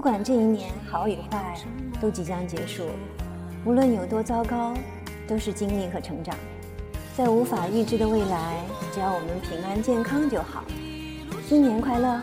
不管这一年好与坏都即将结束无论有多糟糕都是经历和成长。在无法预知的未来只要我们平安健康就好。新年快乐！